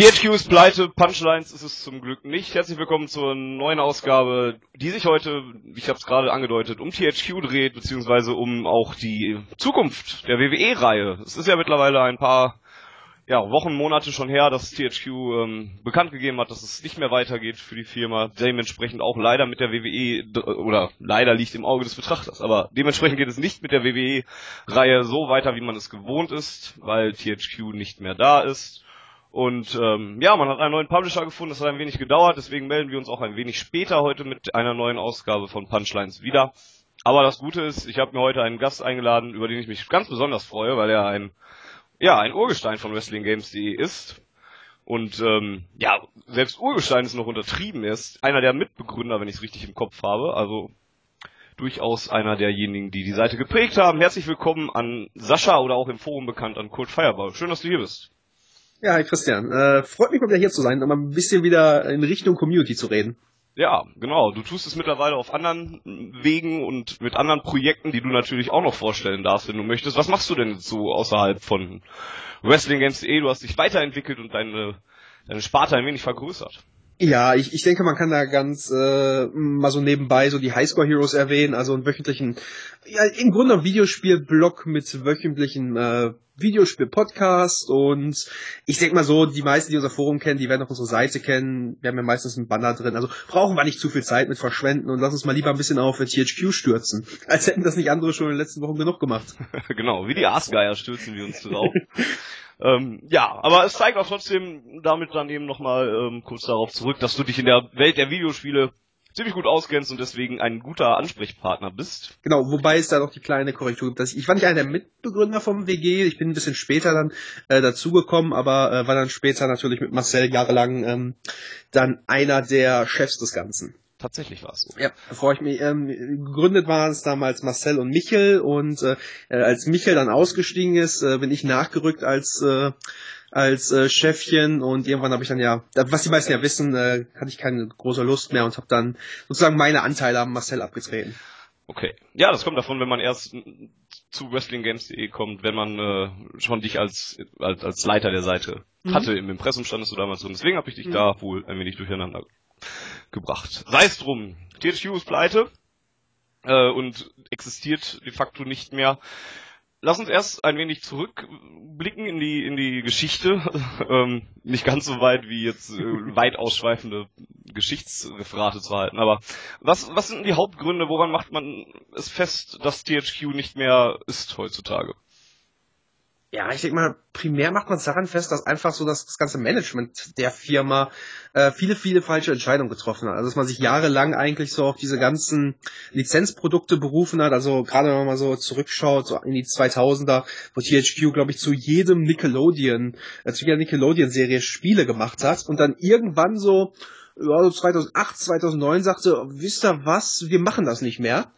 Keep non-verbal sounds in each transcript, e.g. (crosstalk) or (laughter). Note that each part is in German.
THQ ist pleite, Punchlines ist es zum Glück nicht. Herzlich willkommen zur neuen Ausgabe, die sich heute, ich habe es gerade angedeutet, um THQ dreht, beziehungsweise um auch die Zukunft der WWE-Reihe. Es ist ja mittlerweile ein paar ja, Wochen, Monate schon her, dass THQ ähm, bekannt gegeben hat, dass es nicht mehr weitergeht für die Firma. Dementsprechend auch leider mit der WWE, oder leider liegt im Auge des Betrachters, aber dementsprechend geht es nicht mit der WWE-Reihe so weiter, wie man es gewohnt ist, weil THQ nicht mehr da ist. Und ähm, ja, man hat einen neuen Publisher gefunden, das hat ein wenig gedauert, deswegen melden wir uns auch ein wenig später heute mit einer neuen Ausgabe von Punchlines wieder. Aber das Gute ist, ich habe mir heute einen Gast eingeladen, über den ich mich ganz besonders freue, weil er ein ja ein Urgestein von WrestlingGames.de ist. Und ähm, ja, selbst Urgestein ist noch untertrieben. Er ist einer der Mitbegründer, wenn ich es richtig im Kopf habe. Also durchaus einer derjenigen, die die Seite geprägt haben. Herzlich willkommen an Sascha oder auch im Forum bekannt an Kurt Fireball. Schön, dass du hier bist. Ja, hi Christian. Äh, freut mich mal wieder hier zu sein, um ein bisschen wieder in Richtung Community zu reden. Ja, genau. Du tust es mittlerweile auf anderen Wegen und mit anderen Projekten, die du natürlich auch noch vorstellen darfst, wenn du möchtest. Was machst du denn so außerhalb von WrestlingGames.de? Du hast dich weiterentwickelt und deine, deine Sparte ein wenig vergrößert. Ja, ich, ich denke, man kann da ganz äh, mal so nebenbei so die Highscore Heroes erwähnen, also einen wöchentlichen, ja, im Grunde ein Videospiel-Blog mit wöchentlichen äh, Videospiel-Podcast und ich denke mal so, die meisten, die unser Forum kennen, die werden auch unsere Seite kennen, wir haben ja meistens einen Banner drin, also brauchen wir nicht zu viel Zeit mit verschwenden und lass uns mal lieber ein bisschen auf THQ stürzen, als hätten das nicht andere schon in den letzten Wochen genug gemacht. (laughs) genau, wie die Aasgeier stürzen wir uns drauf. (laughs) Ähm, ja, aber es zeigt auch trotzdem damit dann eben nochmal ähm, kurz darauf zurück, dass du dich in der Welt der Videospiele ziemlich gut auskennst und deswegen ein guter Ansprechpartner bist. Genau, wobei es da noch die kleine Korrektur gibt. Dass ich, ich war nicht einer der Mitbegründer vom WG, ich bin ein bisschen später dann äh, dazugekommen, aber äh, war dann später natürlich mit Marcel jahrelang ähm, dann einer der Chefs des Ganzen. Tatsächlich war es so. Ja, freue ich mich. Ähm, gegründet waren es damals Marcel und Michel und äh, als Michel dann ausgestiegen ist, äh, bin ich nachgerückt als äh, als äh, Chefchen und irgendwann habe ich dann ja, was die meisten ja wissen, äh, hatte ich keine große Lust mehr und habe dann sozusagen meine Anteile am Marcel abgetreten. Okay. Ja, das kommt davon, wenn man erst zu WrestlingGames.de kommt, wenn man äh, schon dich als, als, als Leiter der Seite mhm. hatte. Im Impressum standest du damals drin. Deswegen habe ich dich mhm. da wohl ein wenig durcheinander gebracht. Sei es drum. THQ ist pleite äh, und existiert de facto nicht mehr. Lass uns erst ein wenig zurückblicken in die in die Geschichte, (laughs) ähm, nicht ganz so weit wie jetzt äh, weit ausschweifende Geschichtsreferate zu halten. Aber was was sind die Hauptgründe? Woran macht man es fest, dass THQ nicht mehr ist heutzutage? Ja, ich denke mal, primär macht man es daran fest, dass einfach so das, das ganze Management der Firma äh, viele, viele falsche Entscheidungen getroffen hat. Also dass man sich jahrelang eigentlich so auf diese ganzen Lizenzprodukte berufen hat. Also gerade wenn man mal so zurückschaut, so in die 2000er, wo THQ, glaube ich, zu jedem Nickelodeon, äh, zu jeder Nickelodeon-Serie Spiele gemacht hat und dann irgendwann so, also 2008, 2009 sagte, wisst ihr was, wir machen das nicht mehr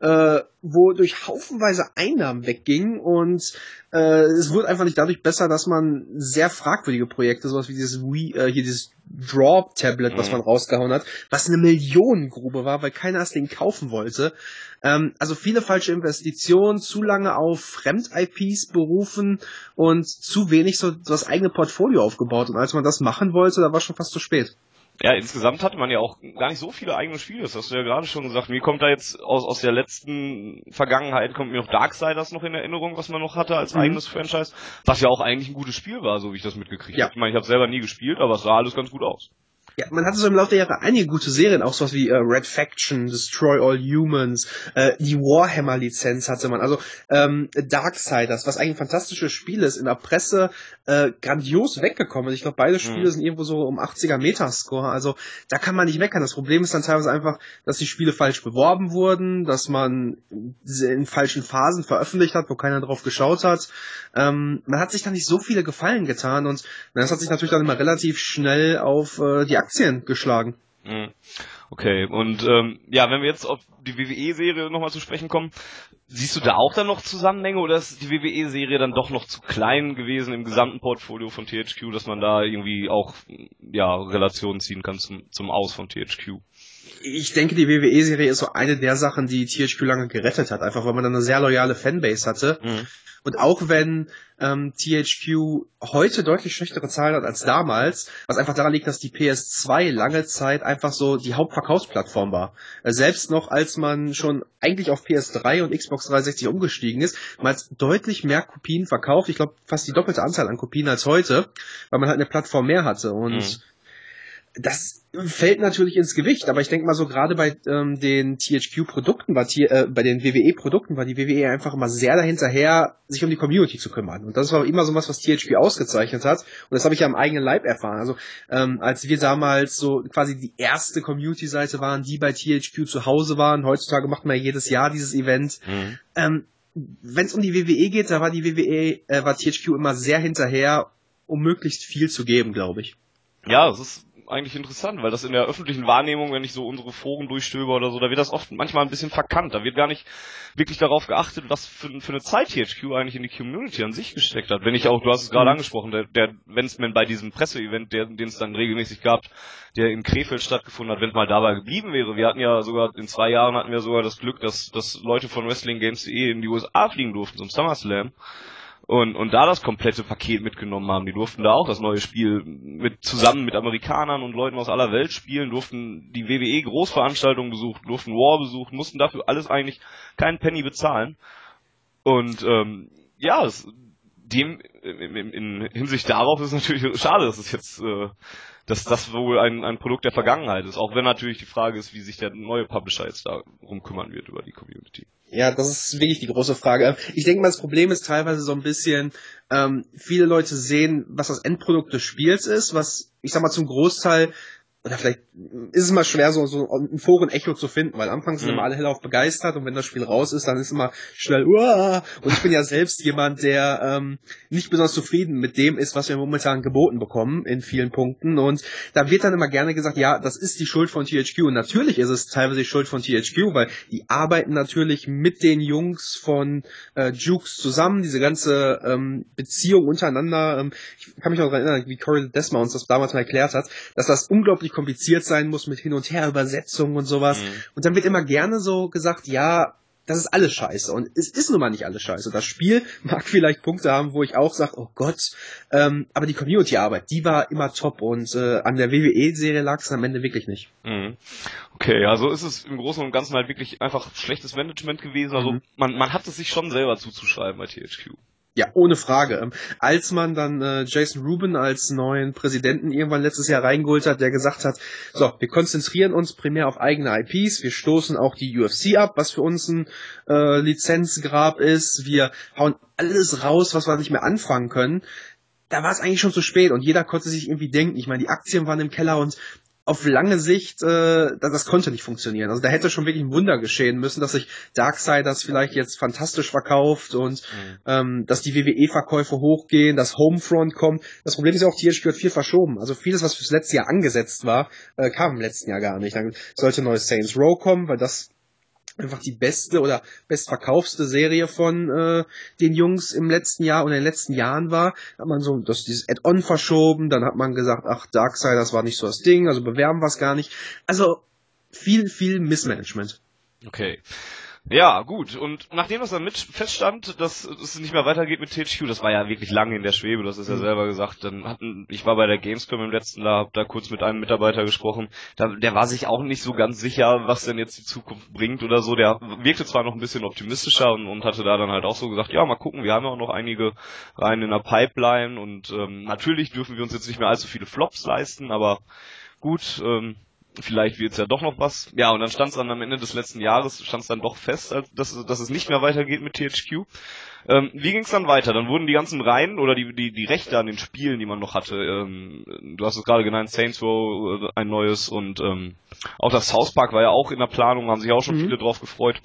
äh, wo durch haufenweise Einnahmen weggingen und äh, es wurde einfach nicht dadurch besser, dass man sehr fragwürdige Projekte, sowas wie dieses Wii, äh, hier dieses Draw-Tablet, was mhm. man rausgehauen hat, was eine Millionengrube war, weil keiner es den kaufen wollte. Ähm, also viele falsche Investitionen, zu lange auf Fremd-IPs berufen und zu wenig so das eigene Portfolio aufgebaut. Und als man das machen wollte, da war schon fast zu spät. Ja, insgesamt hatte man ja auch gar nicht so viele eigene Spiele. Das hast du ja gerade schon gesagt. Mir kommt da jetzt aus, aus der letzten Vergangenheit, kommt mir noch Darksiders noch in Erinnerung, was man noch hatte als mhm. eigenes Franchise. Was ja auch eigentlich ein gutes Spiel war, so wie ich das mitgekriegt ja. habe. Ich meine, ich habe selber nie gespielt, aber es sah alles ganz gut aus. Ja, man hatte so im Laufe der Jahre einige gute Serien, auch sowas wie äh, Red Faction, Destroy All Humans, äh, die Warhammer-Lizenz hatte man, also ähm, Darksiders, was eigentlich ein fantastisches Spiel ist, in der Presse äh, grandios weggekommen. Ich glaube, beide Spiele mhm. sind irgendwo so um 80er Metascore, also da kann man nicht meckern. Das Problem ist dann teilweise einfach, dass die Spiele falsch beworben wurden, dass man sie in falschen Phasen veröffentlicht hat, wo keiner drauf geschaut hat. Ähm, man hat sich da nicht so viele Gefallen getan und das hat sich natürlich dann immer relativ schnell auf äh, die Aktien geschlagen. Mhm. Okay, und ähm, ja, wenn wir jetzt auf die WWE-Serie nochmal zu sprechen kommen, siehst du da auch dann noch Zusammenhänge oder ist die WWE-Serie dann doch noch zu klein gewesen im gesamten Portfolio von THQ, dass man da irgendwie auch ja Relationen ziehen kann zum, zum Aus von THQ? Ich denke, die WWE-Serie ist so eine der Sachen, die THQ lange gerettet hat, einfach weil man dann eine sehr loyale Fanbase hatte. Mhm. Und auch wenn ähm, THQ heute deutlich schlechtere Zahlen hat als damals, was einfach daran liegt, dass die PS2 lange Zeit einfach so die Hauptverkaufsplattform war. Äh, selbst noch als man schon eigentlich auf PS3 und Xbox 360 umgestiegen ist, man hat deutlich mehr Kopien verkauft. Ich glaube fast die doppelte Anzahl an Kopien als heute, weil man halt eine Plattform mehr hatte. Und mhm das fällt natürlich ins Gewicht, aber ich denke mal so gerade bei ähm, den THQ-Produkten, war äh, bei den WWE-Produkten war die WWE einfach immer sehr dahinterher, sich um die Community zu kümmern. Und das war immer so was, was THQ ausgezeichnet hat. Und das habe ich ja am eigenen Leib erfahren. Also ähm, als wir damals so quasi die erste Community-Seite waren, die bei THQ zu Hause waren, heutzutage macht man ja jedes Jahr dieses Event. Mhm. Ähm, Wenn es um die WWE geht, da war die WWE, äh, war THQ immer sehr hinterher, um möglichst viel zu geben, glaube ich. Ja, es ist eigentlich interessant, weil das in der öffentlichen Wahrnehmung, wenn ich so unsere Foren durchstöbe oder so, da wird das oft manchmal ein bisschen verkannt. Da wird gar nicht wirklich darauf geachtet, was für, für eine Zeit THQ eigentlich in die Community an sich gesteckt hat. Wenn ich auch, du hast es gerade mhm. angesprochen, der, der wenn es mir bei diesem Presseevent, der, den es dann regelmäßig gab, der in Krefeld stattgefunden hat, wenn es mal dabei geblieben wäre. Wir hatten ja sogar, in zwei Jahren hatten wir sogar das Glück, dass, dass Leute von WrestlingGames.de in die USA fliegen durften zum SummerSlam und, und da das komplette Paket mitgenommen haben. Die durften da auch das neue Spiel mit zusammen mit Amerikanern und Leuten aus aller Welt spielen, durften die WWE Großveranstaltungen besuchen, durften War besuchen, mussten dafür alles eigentlich keinen Penny bezahlen. Und ähm, ja, es, dem in, in Hinsicht darauf ist es natürlich schade, dass es jetzt äh, dass das wohl ein, ein Produkt der Vergangenheit ist, auch wenn natürlich die Frage ist, wie sich der neue Publisher jetzt darum kümmern wird über die Community. Ja, das ist wirklich die große Frage. Ich denke mal, das Problem ist teilweise so ein bisschen, ähm, viele Leute sehen, was das Endprodukt des Spiels ist, was ich sag mal zum Großteil oder vielleicht ist es mal schwer, so, so ein Foren-Echo zu finden, weil anfangs sind mhm. immer alle hellauf begeistert und wenn das Spiel raus ist, dann ist immer schnell, Uah! und ich bin ja selbst jemand, der ähm, nicht besonders zufrieden mit dem ist, was wir momentan geboten bekommen in vielen Punkten und da wird dann immer gerne gesagt, ja, das ist die Schuld von THQ und natürlich ist es teilweise die Schuld von THQ, weil die arbeiten natürlich mit den Jungs von äh, Jukes zusammen, diese ganze ähm, Beziehung untereinander, ähm, ich kann mich auch daran erinnern, wie Corey Desma uns das damals mal erklärt hat, dass das unglaublich unglaublich kompliziert sein muss mit Hin- und Her-Übersetzungen und sowas. Mhm. Und dann wird immer gerne so gesagt, ja, das ist alles scheiße. Und es ist nun mal nicht alles scheiße. Das Spiel (laughs) mag vielleicht Punkte haben, wo ich auch sage, oh Gott, ähm, aber die Community-Arbeit, die war immer top und äh, an der WWE-Serie lag es am Ende wirklich nicht. Mhm. Okay, also ist es im Großen und Ganzen halt wirklich einfach schlechtes Management gewesen. Also mhm. man, man hat es sich schon selber zuzuschreiben bei THQ. Ja, ohne Frage. Ähm, als man dann äh, Jason Rubin als neuen Präsidenten irgendwann letztes Jahr reingeholt hat, der gesagt hat, so, wir konzentrieren uns primär auf eigene IPs, wir stoßen auch die UFC ab, was für uns ein äh, Lizenzgrab ist, wir hauen alles raus, was wir nicht mehr anfangen können da war es eigentlich schon zu spät und jeder konnte sich irgendwie denken. Ich meine, die Aktien waren im Keller und auf lange Sicht, äh, das, das konnte nicht funktionieren. Also da hätte schon wirklich ein Wunder geschehen müssen, dass sich Darksiders vielleicht jetzt fantastisch verkauft und mhm. ähm, dass die WWE-Verkäufe hochgehen, dass Homefront kommt. Das Problem ist ja auch, THQ hat viel verschoben. Also vieles, was fürs letzte Jahr angesetzt war, äh, kam im letzten Jahr gar nicht. Dann sollte neues Saints Row kommen, weil das einfach die beste oder bestverkaufste Serie von äh, den Jungs im letzten Jahr und in den letzten Jahren war. Hat man so das dieses Add-on verschoben, dann hat man gesagt, ach Darksiders war nicht so das Ding, also bewerben wir es gar nicht. Also viel, viel Missmanagement. Okay. Ja, gut. Und nachdem das dann mit feststand, dass es nicht mehr weitergeht mit THQ, das war ja wirklich lange in der Schwebe, das ist ja mhm. selber gesagt. Dann hatten, ich war bei der Gamescom im letzten Jahr, hab da kurz mit einem Mitarbeiter gesprochen. Da, der war sich auch nicht so ganz sicher, was denn jetzt die Zukunft bringt oder so. Der wirkte zwar noch ein bisschen optimistischer und, und hatte da dann halt auch so gesagt, ja, mal gucken, wir haben ja auch noch einige rein in der Pipeline und ähm, natürlich dürfen wir uns jetzt nicht mehr allzu viele Flops leisten, aber gut, ähm, vielleicht wird es ja doch noch was. Ja, und dann stand es dann am Ende des letzten Jahres, stand es dann doch fest, dass, dass es nicht mehr weitergeht mit THQ. Ähm, wie ging es dann weiter? Dann wurden die ganzen Reihen oder die, die, die Rechte an den Spielen, die man noch hatte, ähm, du hast es gerade genannt, Saints Row äh, ein neues und ähm, auch das South Park war ja auch in der Planung, haben sich auch schon mhm. viele drauf gefreut.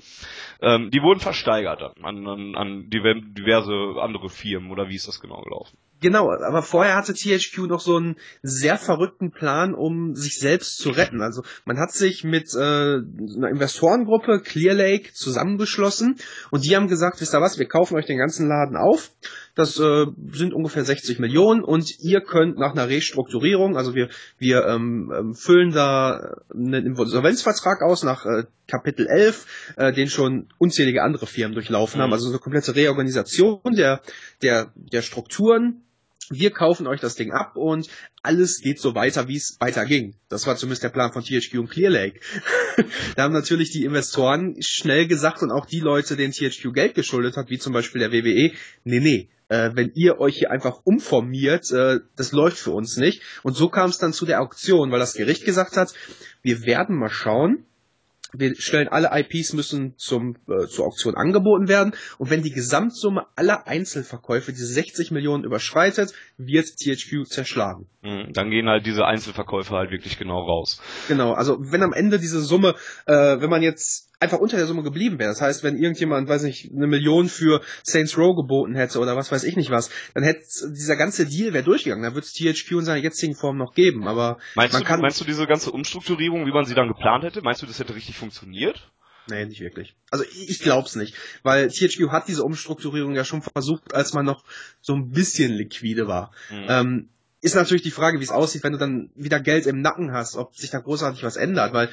Ähm, die wurden versteigert an, an, an diverse andere Firmen oder wie ist das genau gelaufen? Genau, aber vorher hatte THQ noch so einen sehr verrückten Plan, um sich selbst zu retten. Also man hat sich mit äh, einer Investorengruppe Clear Lake zusammengeschlossen und die haben gesagt, wisst ihr was, wir kaufen euch den ganzen Laden auf. Das äh, sind ungefähr 60 Millionen und ihr könnt nach einer Restrukturierung, also wir, wir ähm, ähm füllen da einen Insolvenzvertrag aus nach äh, Kapitel 11, äh, den schon unzählige andere Firmen durchlaufen haben, mhm. also so eine komplette Reorganisation der, der, der Strukturen wir kaufen euch das Ding ab und alles geht so weiter, wie es weiter ging. Das war zumindest der Plan von THQ und Clear Lake. (laughs) da haben natürlich die Investoren schnell gesagt und auch die Leute, denen THQ Geld geschuldet hat, wie zum Beispiel der WWE, nee, nee, äh, wenn ihr euch hier einfach umformiert, äh, das läuft für uns nicht. Und so kam es dann zu der Auktion, weil das Gericht gesagt hat, wir werden mal schauen, wir stellen alle IPs müssen zum äh, zur Auktion angeboten werden und wenn die Gesamtsumme aller Einzelverkäufe diese 60 Millionen überschreitet, wird THQ zerschlagen. Mhm, dann gehen halt diese Einzelverkäufe halt wirklich genau raus. Genau, also wenn am Ende diese Summe, äh, wenn man jetzt einfach unter der Summe geblieben wäre, das heißt, wenn irgendjemand, weiß nicht, eine Million für Saints Row geboten hätte oder was weiß ich nicht was, dann hätte dieser ganze Deal wäre durchgegangen, dann würde es THQ in seiner jetzigen Form noch geben, aber meinst man du, kann meinst du diese ganze Umstrukturierung, wie man sie dann geplant hätte, meinst du, das hätte richtig funktioniert? Nee, nicht wirklich. Also ich, glaub's nicht. Weil THQ hat diese Umstrukturierung ja schon versucht, als man noch so ein bisschen liquide war. Mhm. Ähm, ist natürlich die Frage, wie es aussieht, wenn du dann wieder Geld im Nacken hast, ob sich da großartig was ändert, weil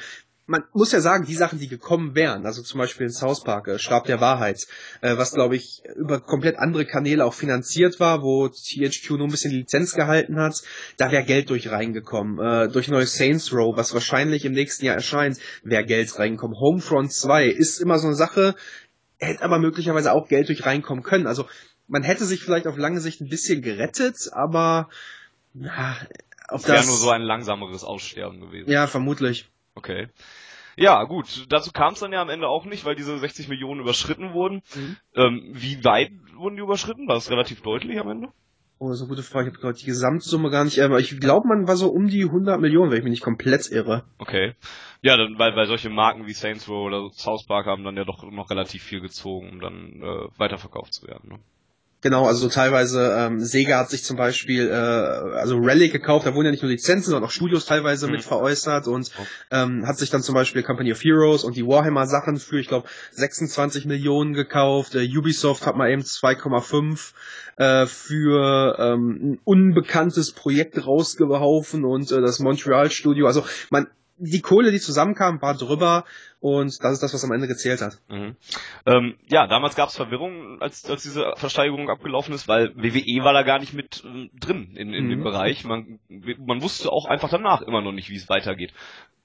man muss ja sagen, die Sachen, die gekommen wären, also zum Beispiel in South Park, äh, Stab der Wahrheit, äh, was glaube ich über komplett andere Kanäle auch finanziert war, wo THQ nur ein bisschen Lizenz gehalten hat, da wäre Geld durch reingekommen. Äh, durch neues Saints Row, was wahrscheinlich im nächsten Jahr erscheint, wäre Geld reingekommen. Homefront 2 ist immer so eine Sache, hätte aber möglicherweise auch Geld durch reinkommen können. Also man hätte sich vielleicht auf lange Sicht ein bisschen gerettet, aber na, auf das wäre nur so ein langsameres Aussterben gewesen. Ja, vermutlich. Okay. Ja, gut, dazu kam es dann ja am Ende auch nicht, weil diese 60 Millionen überschritten wurden. Mhm. Ähm, wie weit wurden die überschritten? War das relativ deutlich am Ende? Oh, das ist eine gute Frage. Ich habe gerade die Gesamtsumme gar nicht, aber ich glaube, man war so um die 100 Millionen, wenn ich mich nicht komplett irre. Okay. Ja, dann, weil, weil solche Marken wie Saints Row oder South Park haben dann ja doch noch relativ viel gezogen, um dann äh, weiterverkauft zu werden. Ne? Genau, also so teilweise, ähm, Sega hat sich zum Beispiel, äh, also Relic gekauft, da wurden ja nicht nur Lizenzen, sondern auch Studios teilweise mhm. mit veräußert und ähm, hat sich dann zum Beispiel Company of Heroes und die Warhammer Sachen für, ich glaube, 26 Millionen gekauft. Äh, Ubisoft hat mal eben 2,5 äh, für ähm, ein unbekanntes Projekt rausgehaufen und äh, das Montreal Studio. Also man die Kohle, die zusammenkam, war drüber und das ist das, was am Ende gezählt hat. Mhm. Ähm, ja, damals gab es Verwirrung, als, als diese Versteigerung abgelaufen ist, weil WWE war da gar nicht mit äh, drin in, in mhm. dem Bereich. Man, man wusste auch einfach danach immer noch nicht, wie es weitergeht.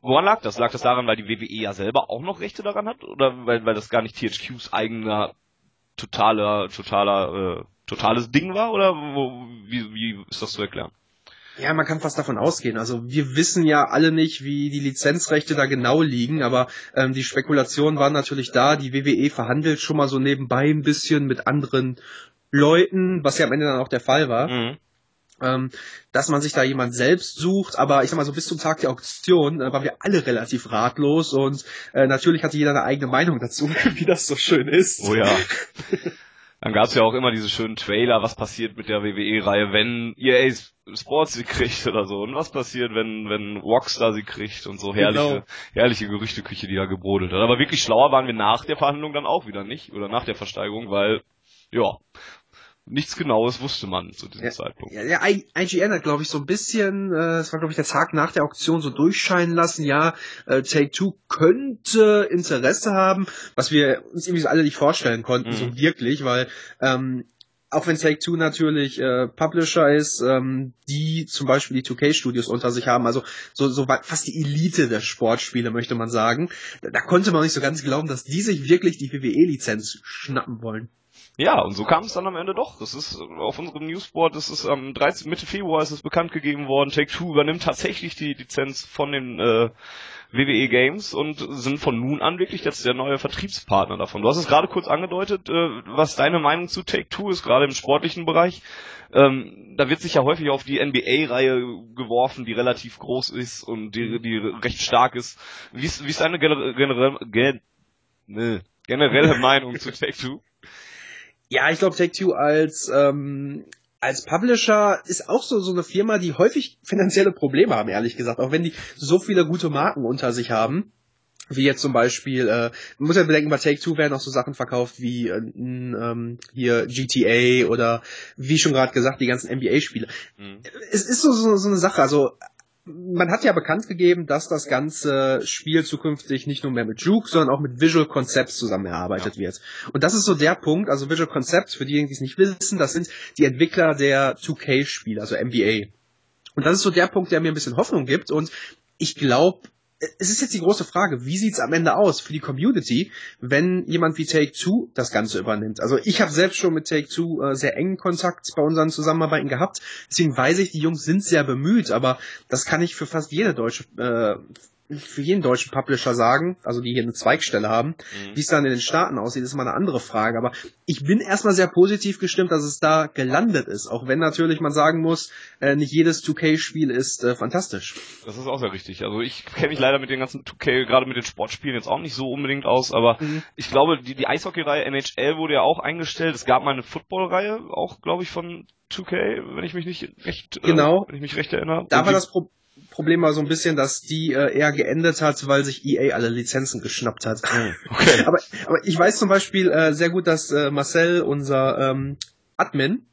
Woran lag das? Lag das daran, weil die WWE ja selber auch noch Rechte daran hat? Oder weil, weil das gar nicht THQs eigener totaler, totaler, äh, totales Ding war? Oder wo, wie, wie ist das zu erklären? Ja, man kann fast davon ausgehen. Also wir wissen ja alle nicht, wie die Lizenzrechte da genau liegen, aber ähm, die Spekulationen waren natürlich da. Die WWE verhandelt schon mal so nebenbei ein bisschen mit anderen Leuten, was ja am Ende dann auch der Fall war. Mhm. Ähm, dass man sich da jemand selbst sucht, aber ich sag mal so bis zum Tag der Auktion äh, waren wir alle relativ ratlos und äh, natürlich hatte jeder eine eigene Meinung dazu, (laughs) wie das so schön ist. Oh ja. (laughs) Dann gab es ja auch immer diese schönen Trailer, was passiert mit der WWE-Reihe, wenn EA Sports sie kriegt oder so. Und was passiert, wenn, wenn Rockstar sie kriegt und so herrliche, genau. herrliche Gerüchteküche, die da gebrodelt hat. Aber wirklich schlauer waren wir nach der Verhandlung dann auch wieder nicht, oder nach der Versteigerung, weil, ja, nichts Genaues wusste man zu diesem ja, Zeitpunkt. Ja, der IGN hat, glaube ich, so ein bisschen, äh, das war, glaube ich, der Tag nach der Auktion so durchscheinen lassen, ja, äh, Take-Two könnte Interesse haben, was wir uns irgendwie so alle nicht vorstellen konnten, mhm. so wirklich, weil ähm, auch wenn Take-Two natürlich äh, Publisher ist, ähm, die zum Beispiel die 2K-Studios unter sich haben, also so, so fast die Elite der Sportspiele, möchte man sagen, da, da konnte man nicht so ganz glauben, dass die sich wirklich die WWE-Lizenz schnappen wollen. Ja, und so kam es dann am Ende doch. Das ist auf unserem Newsboard, das ist am 13. Mitte Februar ist es bekannt gegeben worden. Take-Two übernimmt tatsächlich die Lizenz von den äh, WWE Games und sind von nun an wirklich jetzt der neue Vertriebspartner davon. Du hast es gerade kurz angedeutet, äh, was deine Meinung zu Take-Two ist, gerade im sportlichen Bereich. Ähm, da wird sich ja häufig auf die NBA-Reihe geworfen, die relativ groß ist und die, die recht stark ist. Wie ist, wie ist deine generelle, gen, ne, generelle (laughs) Meinung zu Take-Two? Ja, ich glaube Take-Two als ähm, als Publisher ist auch so, so eine Firma, die häufig finanzielle Probleme haben, ehrlich gesagt. Auch wenn die so viele gute Marken unter sich haben. Wie jetzt zum Beispiel, äh, man muss ja bedenken, bei Take-Two werden auch so Sachen verkauft wie äh, ähm, hier GTA oder wie schon gerade gesagt, die ganzen NBA-Spiele. Mhm. Es ist so, so, so eine Sache, also man hat ja bekannt gegeben, dass das ganze Spiel zukünftig nicht nur mehr mit Juke, sondern auch mit Visual Concepts zusammengearbeitet ja. wird. Und das ist so der Punkt, also Visual Concepts, für diejenigen, die es nicht wissen, das sind die Entwickler der 2K-Spiele, also NBA. Und das ist so der Punkt, der mir ein bisschen Hoffnung gibt. Und ich glaube, es ist jetzt die große Frage, wie sieht's am Ende aus für die Community, wenn jemand wie Take-Two das Ganze übernimmt? Also ich habe selbst schon mit Take-Two äh, sehr engen Kontakt bei unseren Zusammenarbeiten gehabt, deswegen weiß ich, die Jungs sind sehr bemüht, aber das kann ich für fast jede deutsche äh, für jeden deutschen Publisher sagen, also die hier eine Zweigstelle haben. Mhm. Wie es dann in den Staaten aussieht, ist mal eine andere Frage. Aber ich bin erstmal sehr positiv gestimmt, dass es da gelandet ist. Auch wenn natürlich man sagen muss, äh, nicht jedes 2K-Spiel ist äh, fantastisch. Das ist auch sehr richtig. Also ich kenne mich leider mit den ganzen 2K, gerade mit den Sportspielen jetzt auch nicht so unbedingt aus, aber mhm. ich glaube, die, die Eishockey-Reihe NHL wurde ja auch eingestellt. Es gab mal eine Football-Reihe, auch glaube ich von 2K, wenn ich mich nicht recht, äh, genau. Äh, wenn ich mich recht erinnere. Da war das Problem Problem war so ein bisschen, dass die äh, eher geendet hat, weil sich EA alle Lizenzen geschnappt hat. Oh, (laughs) okay. aber, aber ich weiß zum Beispiel äh, sehr gut, dass äh, Marcel, unser ähm, Admin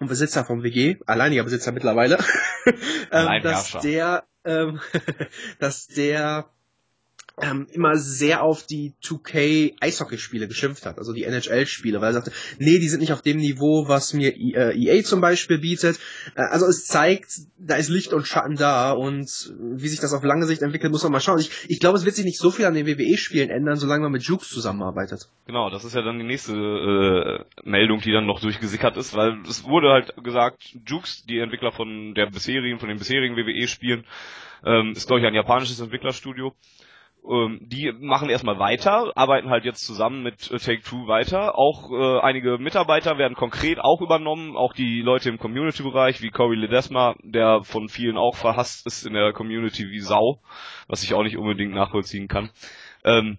und Besitzer vom WG, alleiniger Besitzer mittlerweile, (laughs) ähm, (laughs) dass der, ähm, dass der ähm, immer sehr auf die 2K Eishockeyspiele geschimpft hat, also die NHL-Spiele, weil er sagte, nee, die sind nicht auf dem Niveau, was mir EA äh, e zum Beispiel bietet. Äh, also es zeigt, da ist Licht und Schatten da und wie sich das auf lange Sicht entwickelt, muss man mal schauen. Ich, ich glaube, es wird sich nicht so viel an den WWE-Spielen ändern, solange man mit Jukes zusammenarbeitet. Genau, das ist ja dann die nächste äh, Meldung, die dann noch durchgesickert ist, weil es wurde halt gesagt, Jukes, die Entwickler von der bisherigen, von den bisherigen WWE-Spielen, ähm, ist glaube ich ein japanisches Entwicklerstudio ähm, die machen erstmal weiter, arbeiten halt jetzt zusammen mit äh, Take-Two weiter. Auch äh, einige Mitarbeiter werden konkret auch übernommen, auch die Leute im Community-Bereich, wie Corey Ledesma, der von vielen auch verhasst ist in der Community wie Sau, was ich auch nicht unbedingt nachvollziehen kann. Ähm,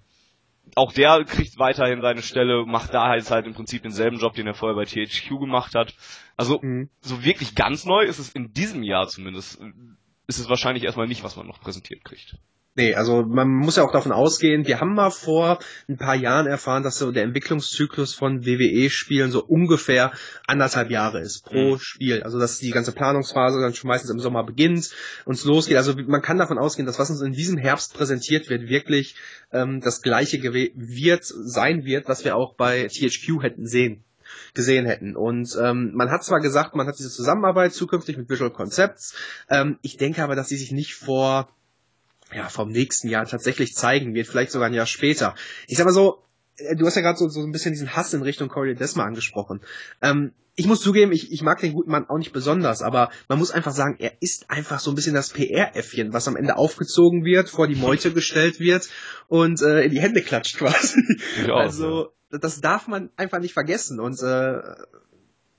auch der kriegt weiterhin seine Stelle, macht da halt, halt im Prinzip denselben Job, den er vorher bei THQ gemacht hat. Also mhm. so wirklich ganz neu ist es in diesem Jahr zumindest, ist es wahrscheinlich erstmal nicht, was man noch präsentiert kriegt. Nee, also man muss ja auch davon ausgehen, wir haben mal vor ein paar Jahren erfahren, dass so der Entwicklungszyklus von WWE-Spielen so ungefähr anderthalb Jahre ist pro mhm. Spiel. Also dass die ganze Planungsphase dann schon meistens im Sommer beginnt und es losgeht. Also man kann davon ausgehen, dass was uns in diesem Herbst präsentiert wird, wirklich ähm, das gleiche wird sein wird, was wir auch bei THQ hätten sehen gesehen hätten. Und ähm, man hat zwar gesagt, man hat diese Zusammenarbeit zukünftig mit Visual Concepts. Ähm, ich denke aber, dass sie sich nicht vor ja, vom nächsten Jahr tatsächlich zeigen wird, vielleicht sogar ein Jahr später. Ich sag mal so, äh, du hast ja gerade so, so ein bisschen diesen Hass in Richtung Corey Desma angesprochen. Ähm, ich muss zugeben, ich, ich mag den guten Mann auch nicht besonders, aber man muss einfach sagen, er ist einfach so ein bisschen das PR-Äffchen, was am Ende aufgezogen wird, vor die Meute gestellt wird und äh, in die Hände klatscht quasi. Auch, also ja. das darf man einfach nicht vergessen und äh,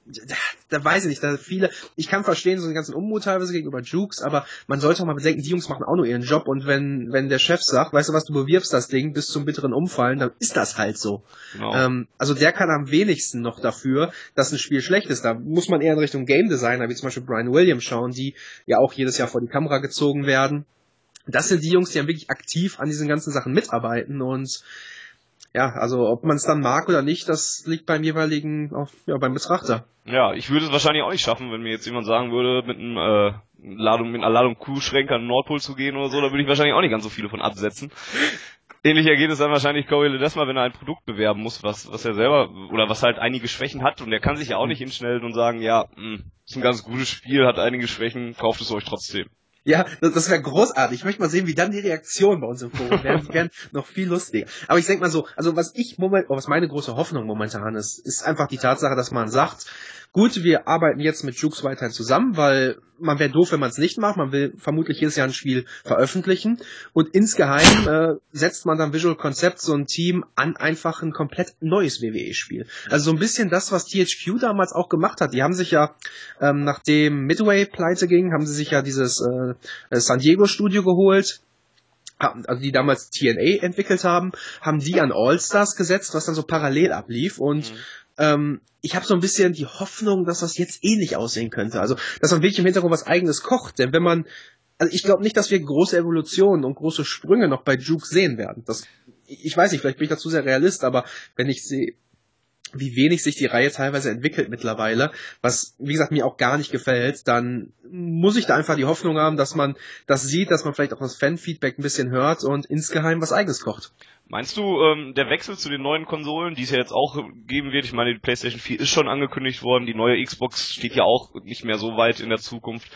da, da weiß ich nicht, da viele, ich kann verstehen, so den ganzen Unmut teilweise gegenüber Jukes, aber man sollte auch mal bedenken, die Jungs machen auch nur ihren Job und wenn, wenn der Chef sagt, weißt du was, du bewirbst das Ding bis zum bitteren Umfallen, dann ist das halt so. Genau. Ähm, also der kann am wenigsten noch dafür, dass ein Spiel schlecht ist. Da muss man eher in Richtung Game Designer, wie zum Beispiel Brian Williams schauen, die ja auch jedes Jahr vor die Kamera gezogen werden. Das sind die Jungs, die dann wirklich aktiv an diesen ganzen Sachen mitarbeiten und ja, also ob man es dann mag oder nicht, das liegt beim jeweiligen, auch, ja, beim Betrachter. Ja, ich würde es wahrscheinlich auch nicht schaffen, wenn mir jetzt jemand sagen würde, mit einem äh, Ladung, mit einer Ladung Kuhschränker an den Nordpol zu gehen oder so, da würde ich wahrscheinlich auch nicht ganz so viele von absetzen. Ähnlich ergeht es dann wahrscheinlich Corey Ledesma, wenn er ein Produkt bewerben muss, was, was er selber, oder was halt einige Schwächen hat und er kann sich ja auch nicht hinstellen und sagen, ja, mh, hm, ist ein ganz gutes Spiel, hat einige Schwächen, kauft es euch trotzdem. Ja, das, wäre großartig. Ich möchte mal sehen, wie dann die Reaktionen bei uns im Forum werden. Die wären (laughs) noch viel lustiger. Aber ich denke mal so, also was ich moment, was meine große Hoffnung momentan ist, ist einfach die Tatsache, dass man sagt, Gut, wir arbeiten jetzt mit Jukes weiterhin zusammen, weil man wäre doof, wenn man es nicht macht. Man will vermutlich jedes Jahr ein Spiel veröffentlichen. Und insgeheim äh, setzt man dann Visual Concept so ein Team an einfach ein komplett neues WWE-Spiel. Also so ein bisschen das, was THQ damals auch gemacht hat. Die haben sich ja, ähm, nachdem Midway pleite ging, haben sie sich ja dieses äh, San Diego Studio geholt also die damals TNA entwickelt haben, haben die an All-Stars gesetzt, was dann so parallel ablief und mhm. ähm, ich habe so ein bisschen die Hoffnung, dass das jetzt ähnlich aussehen könnte. Also, dass man wirklich im Hintergrund was eigenes kocht. Denn wenn man, also ich glaube nicht, dass wir große Evolutionen und große Sprünge noch bei Juke sehen werden. Das, ich weiß nicht, vielleicht bin ich dazu sehr realist, aber wenn ich sehe, wie wenig sich die Reihe teilweise entwickelt mittlerweile, was wie gesagt mir auch gar nicht gefällt, dann muss ich da einfach die Hoffnung haben, dass man das sieht, dass man vielleicht auch das Fanfeedback ein bisschen hört und insgeheim was eigenes kocht. Meinst du, ähm, der Wechsel zu den neuen Konsolen, die es ja jetzt auch geben wird, ich meine, die PlayStation 4 ist schon angekündigt worden, die neue Xbox steht ja auch nicht mehr so weit in der Zukunft.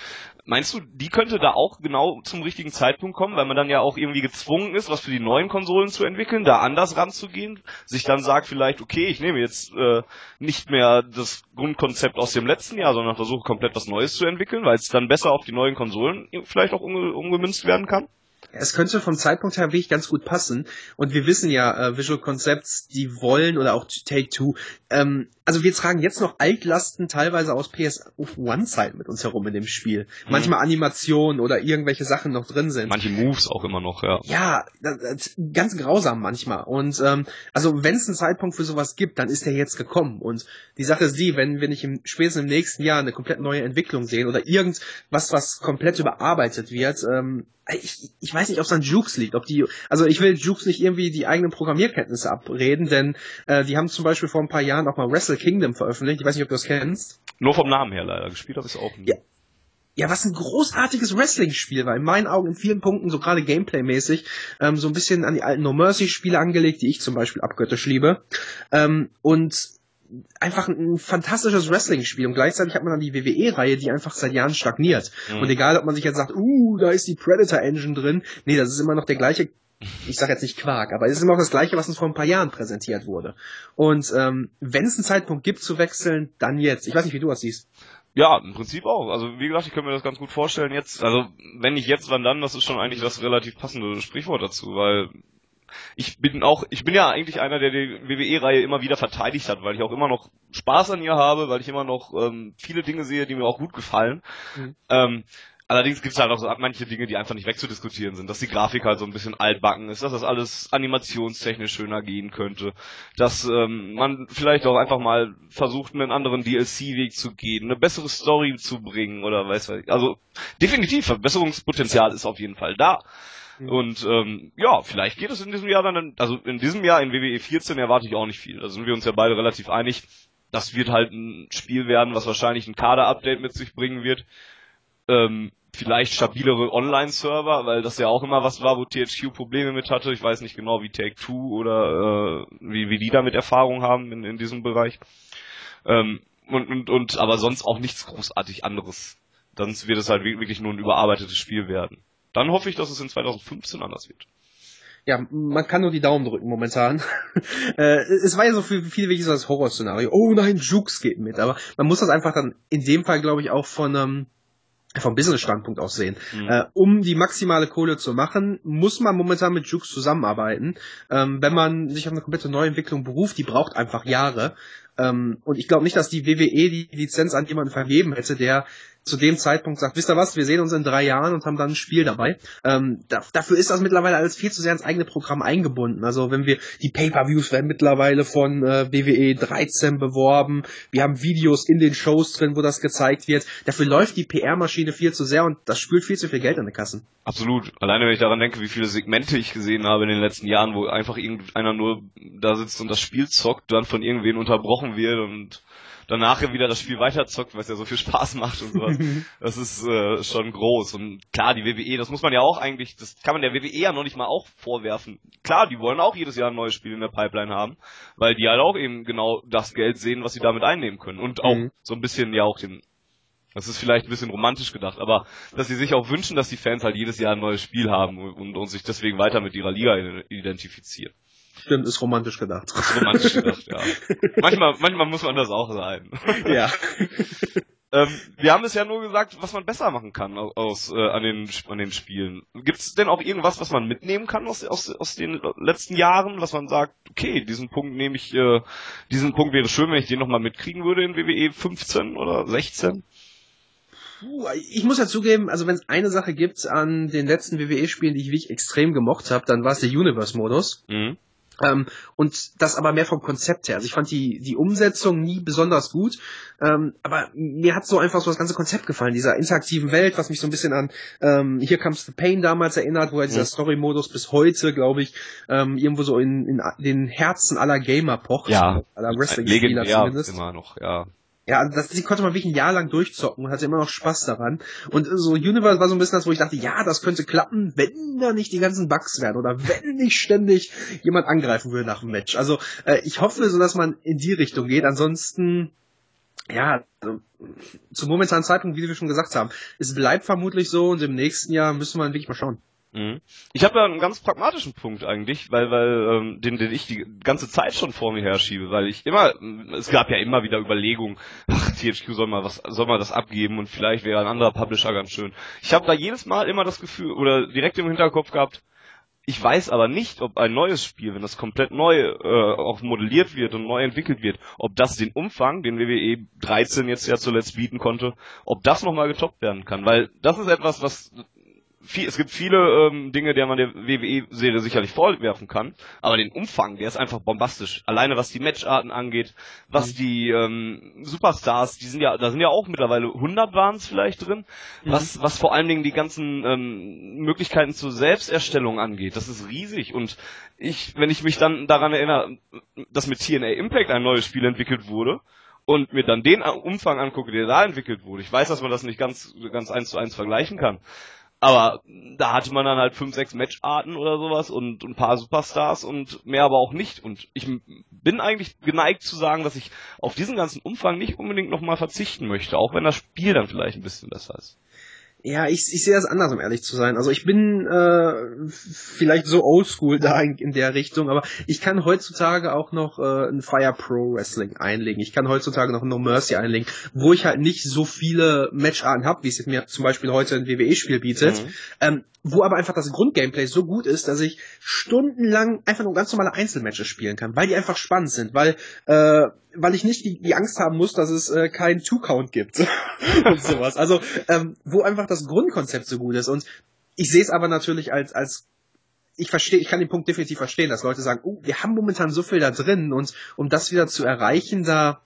Meinst du, die könnte da auch genau zum richtigen Zeitpunkt kommen, weil man dann ja auch irgendwie gezwungen ist, was für die neuen Konsolen zu entwickeln, da anders ranzugehen, sich dann sagt vielleicht, okay, ich nehme jetzt äh, nicht mehr das Grundkonzept aus dem letzten Jahr, sondern versuche komplett was Neues zu entwickeln, weil es dann besser auf die neuen Konsolen vielleicht auch umge umgemünzt werden kann? Es könnte vom Zeitpunkt her wirklich ganz gut passen. Und wir wissen ja, äh, Visual Concepts, die wollen oder auch Take-Two, ähm, also wir tragen jetzt noch Altlasten teilweise aus PS1-Zeit mit uns herum in dem Spiel. Mhm. Manchmal Animationen oder irgendwelche Sachen noch drin sind. Manche Moves auch immer noch, ja. Ja, ganz grausam manchmal. Und ähm, also wenn es einen Zeitpunkt für sowas gibt, dann ist der jetzt gekommen. Und die Sache ist die, wenn wir nicht im, spätestens im nächsten Jahr eine komplett neue Entwicklung sehen oder irgendwas, was komplett überarbeitet wird, ähm, ich, ich weiß nicht, ob es an Jukes liegt, ob die, also ich will Jukes nicht irgendwie die eigenen Programmierkenntnisse abreden, denn äh, die haben zum Beispiel vor ein paar Jahren auch mal Wrestle Kingdom veröffentlicht. Ich weiß nicht, ob du das kennst. Nur vom Namen her leider. Gespielt habe ich es auch nicht. Ja. Ja, was ein großartiges Wrestling-Spiel war. In meinen Augen in vielen Punkten, so gerade Gameplay-mäßig, ähm, so ein bisschen an die alten No Mercy-Spiele angelegt, die ich zum Beispiel abgöttisch liebe. Ähm, und einfach ein fantastisches Wrestling-Spiel und gleichzeitig hat man dann die WWE-Reihe, die einfach seit Jahren stagniert. Mhm. Und egal, ob man sich jetzt sagt, uh, da ist die Predator-Engine drin, nee, das ist immer noch der gleiche ich sage jetzt nicht Quark, aber es ist immer auch das Gleiche, was uns vor ein paar Jahren präsentiert wurde. Und ähm, wenn es einen Zeitpunkt gibt zu wechseln, dann jetzt. Ich weiß nicht, wie du das siehst. Ja, im Prinzip auch. Also wie gesagt, ich kann mir das ganz gut vorstellen jetzt. Also wenn nicht jetzt, wann dann? Das ist schon eigentlich das relativ passende Sprichwort dazu, weil ich bin auch, ich bin ja eigentlich einer, der die WWE-Reihe immer wieder verteidigt hat, weil ich auch immer noch Spaß an ihr habe, weil ich immer noch ähm, viele Dinge sehe, die mir auch gut gefallen. Mhm. Ähm, Allerdings gibt es halt auch so manche Dinge, die einfach nicht wegzudiskutieren sind. Dass die Grafik halt so ein bisschen altbacken ist, dass das alles animationstechnisch schöner gehen könnte. Dass ähm, man vielleicht auch einfach mal versucht, einen anderen DLC-Weg zu gehen, eine bessere Story zu bringen oder weiß was. Also definitiv, Verbesserungspotenzial ist auf jeden Fall da. Mhm. Und ähm, ja, vielleicht geht es in diesem Jahr dann, also in diesem Jahr in WWE 14 erwarte ich auch nicht viel. Da sind wir uns ja beide relativ einig. Das wird halt ein Spiel werden, was wahrscheinlich ein Kader-Update mit sich bringen wird. Ähm, vielleicht stabilere Online-Server, weil das ja auch immer was war, wo THQ Probleme mit hatte. Ich weiß nicht genau, wie Take-Two oder äh, wie, wie die damit Erfahrung haben in, in diesem Bereich. Ähm, und, und, und aber sonst auch nichts großartig anderes. Dann wird es halt wirklich nur ein überarbeitetes Spiel werden. Dann hoffe ich, dass es in 2015 anders wird. Ja, man kann nur die Daumen drücken momentan. (laughs) äh, es war ja so viel, viel wichtig so das Horrorszenario. Oh nein, Jukes geht mit. Aber man muss das einfach dann in dem Fall, glaube ich, auch von ähm, vom Business-Standpunkt aus sehen. Mhm. Äh, um die maximale Kohle zu machen, muss man momentan mit Jukes zusammenarbeiten. Ähm, wenn man sich auf eine komplette Neuentwicklung beruft, die braucht einfach Jahre. Ähm, und ich glaube nicht, dass die WWE die Lizenz an jemanden vergeben hätte, der zu dem Zeitpunkt sagt, wisst ihr was, wir sehen uns in drei Jahren und haben dann ein Spiel dabei. Ähm, da, dafür ist das mittlerweile alles viel zu sehr ins eigene Programm eingebunden. Also wenn wir, die Pay-Per-Views werden mittlerweile von äh, WWE 13 beworben, wir haben Videos in den Shows drin, wo das gezeigt wird. Dafür läuft die PR-Maschine viel zu sehr und das spült viel zu viel Geld an den Kassen. Absolut. Alleine wenn ich daran denke, wie viele Segmente ich gesehen habe in den letzten Jahren, wo einfach irgendeiner nur da sitzt und das Spiel zockt, dann von irgendwen unterbrochen wird und danach wieder das Spiel weiterzockt, weil es ja so viel Spaß macht und sowas. (laughs) das ist äh, schon groß. Und klar, die WWE, das muss man ja auch eigentlich, das kann man der WWE ja noch nicht mal auch vorwerfen. Klar, die wollen auch jedes Jahr ein neues Spiel in der Pipeline haben, weil die halt auch eben genau das Geld sehen, was sie damit einnehmen können. Und auch mhm. so ein bisschen ja auch den das ist vielleicht ein bisschen romantisch gedacht, aber dass sie sich auch wünschen, dass die Fans halt jedes Jahr ein neues Spiel haben und, und sich deswegen weiter mit ihrer Liga identifizieren. Stimmt, ist romantisch gedacht. Ist romantisch gedacht, ja. (laughs) Manchmal, manchmal muss man das auch sein. (laughs) Ja. (laughs) ähm, wir haben es ja nur gesagt, was man besser machen kann aus, äh, an, den, an den Spielen. Gibt es denn auch irgendwas, was man mitnehmen kann aus, aus, aus den letzten Jahren, was man sagt, okay, diesen Punkt nehme ich, äh, diesen Punkt wäre schön, wenn ich den nochmal mitkriegen würde in WWE 15 oder 16? Puh, ich muss ja zugeben, also wenn es eine Sache gibt an den letzten WWE-Spielen, die ich wirklich extrem gemocht habe, dann war es der Universe-Modus. Mhm. Ähm, und das aber mehr vom Konzept her. Also ich fand die, die Umsetzung nie besonders gut, ähm, aber mir hat so einfach so das ganze Konzept gefallen, dieser interaktiven Welt, was mich so ein bisschen an ähm, Here Comes the Pain damals erinnert, wo ja dieser. Story-Modus bis heute, glaube ich, ähm, irgendwo so in, in den Herzen aller Gamer pocht. Ja, aller Wrestling-Spieler zumindest. immer noch, ja. Ja, das, die konnte man wirklich ein Jahr lang durchzocken und hatte immer noch Spaß daran. Und so Universe war so ein bisschen das, wo ich dachte, ja, das könnte klappen, wenn da nicht die ganzen Bugs wären oder wenn nicht ständig jemand angreifen würde nach dem Match. Also äh, ich hoffe so, dass man in die Richtung geht. Ansonsten, ja, zum momentanen Zeitpunkt, wie wir schon gesagt haben, es bleibt vermutlich so und im nächsten Jahr müssen wir wirklich mal schauen. Mhm. Ich habe da einen ganz pragmatischen Punkt eigentlich, weil, weil ähm, den, den ich die ganze Zeit schon vor mir herschiebe, weil ich immer, es gab ja immer wieder Überlegungen, ach, THQ soll mal was, soll mal das abgeben und vielleicht wäre ein anderer Publisher ganz schön. Ich habe da jedes Mal immer das Gefühl oder direkt im Hinterkopf gehabt, ich weiß aber nicht, ob ein neues Spiel, wenn das komplett neu äh, auch modelliert wird und neu entwickelt wird, ob das den Umfang, den WWE 13 jetzt ja zuletzt bieten konnte, ob das nochmal getoppt werden kann. Weil das ist etwas, was viel, es gibt viele ähm, Dinge, die man der WWE-Serie sicherlich vorwerfen kann, aber den Umfang, der ist einfach bombastisch. Alleine was die Matcharten angeht, was mhm. die ähm, Superstars, die sind ja, da sind ja auch mittlerweile 100 waren es vielleicht drin, mhm. was, was vor allen Dingen die ganzen ähm, Möglichkeiten zur Selbsterstellung angeht, das ist riesig und ich, wenn ich mich dann daran erinnere, dass mit TNA Impact ein neues Spiel entwickelt wurde, und mir dann den Umfang angucke, der da entwickelt wurde. Ich weiß, dass man das nicht ganz, ganz eins zu eins vergleichen kann. Aber da hatte man dann halt fünf, sechs Matcharten oder sowas und ein paar Superstars und mehr aber auch nicht. Und ich bin eigentlich geneigt zu sagen, dass ich auf diesen ganzen Umfang nicht unbedingt nochmal verzichten möchte, auch wenn das Spiel dann vielleicht ein bisschen besser ist. Ja, ich, ich sehe das anders, um ehrlich zu sein. Also ich bin äh, vielleicht so oldschool da in, in der Richtung, aber ich kann heutzutage auch noch äh, ein Fire Pro Wrestling einlegen. Ich kann heutzutage noch ein No Mercy einlegen, wo ich halt nicht so viele Matcharten habe, wie es mir zum Beispiel heute ein WWE-Spiel bietet. Mhm. Ähm, wo aber einfach das Grundgameplay so gut ist, dass ich stundenlang einfach nur ganz normale Einzelmatches spielen kann, weil die einfach spannend sind, weil äh, weil ich nicht die, die Angst haben muss, dass es äh, keinen Two-Count gibt (laughs) und sowas. Also ähm, wo einfach das Grundkonzept so gut ist und ich sehe es aber natürlich als als ich verstehe, ich kann den Punkt definitiv verstehen, dass Leute sagen, oh, wir haben momentan so viel da drin und um das wieder zu erreichen, da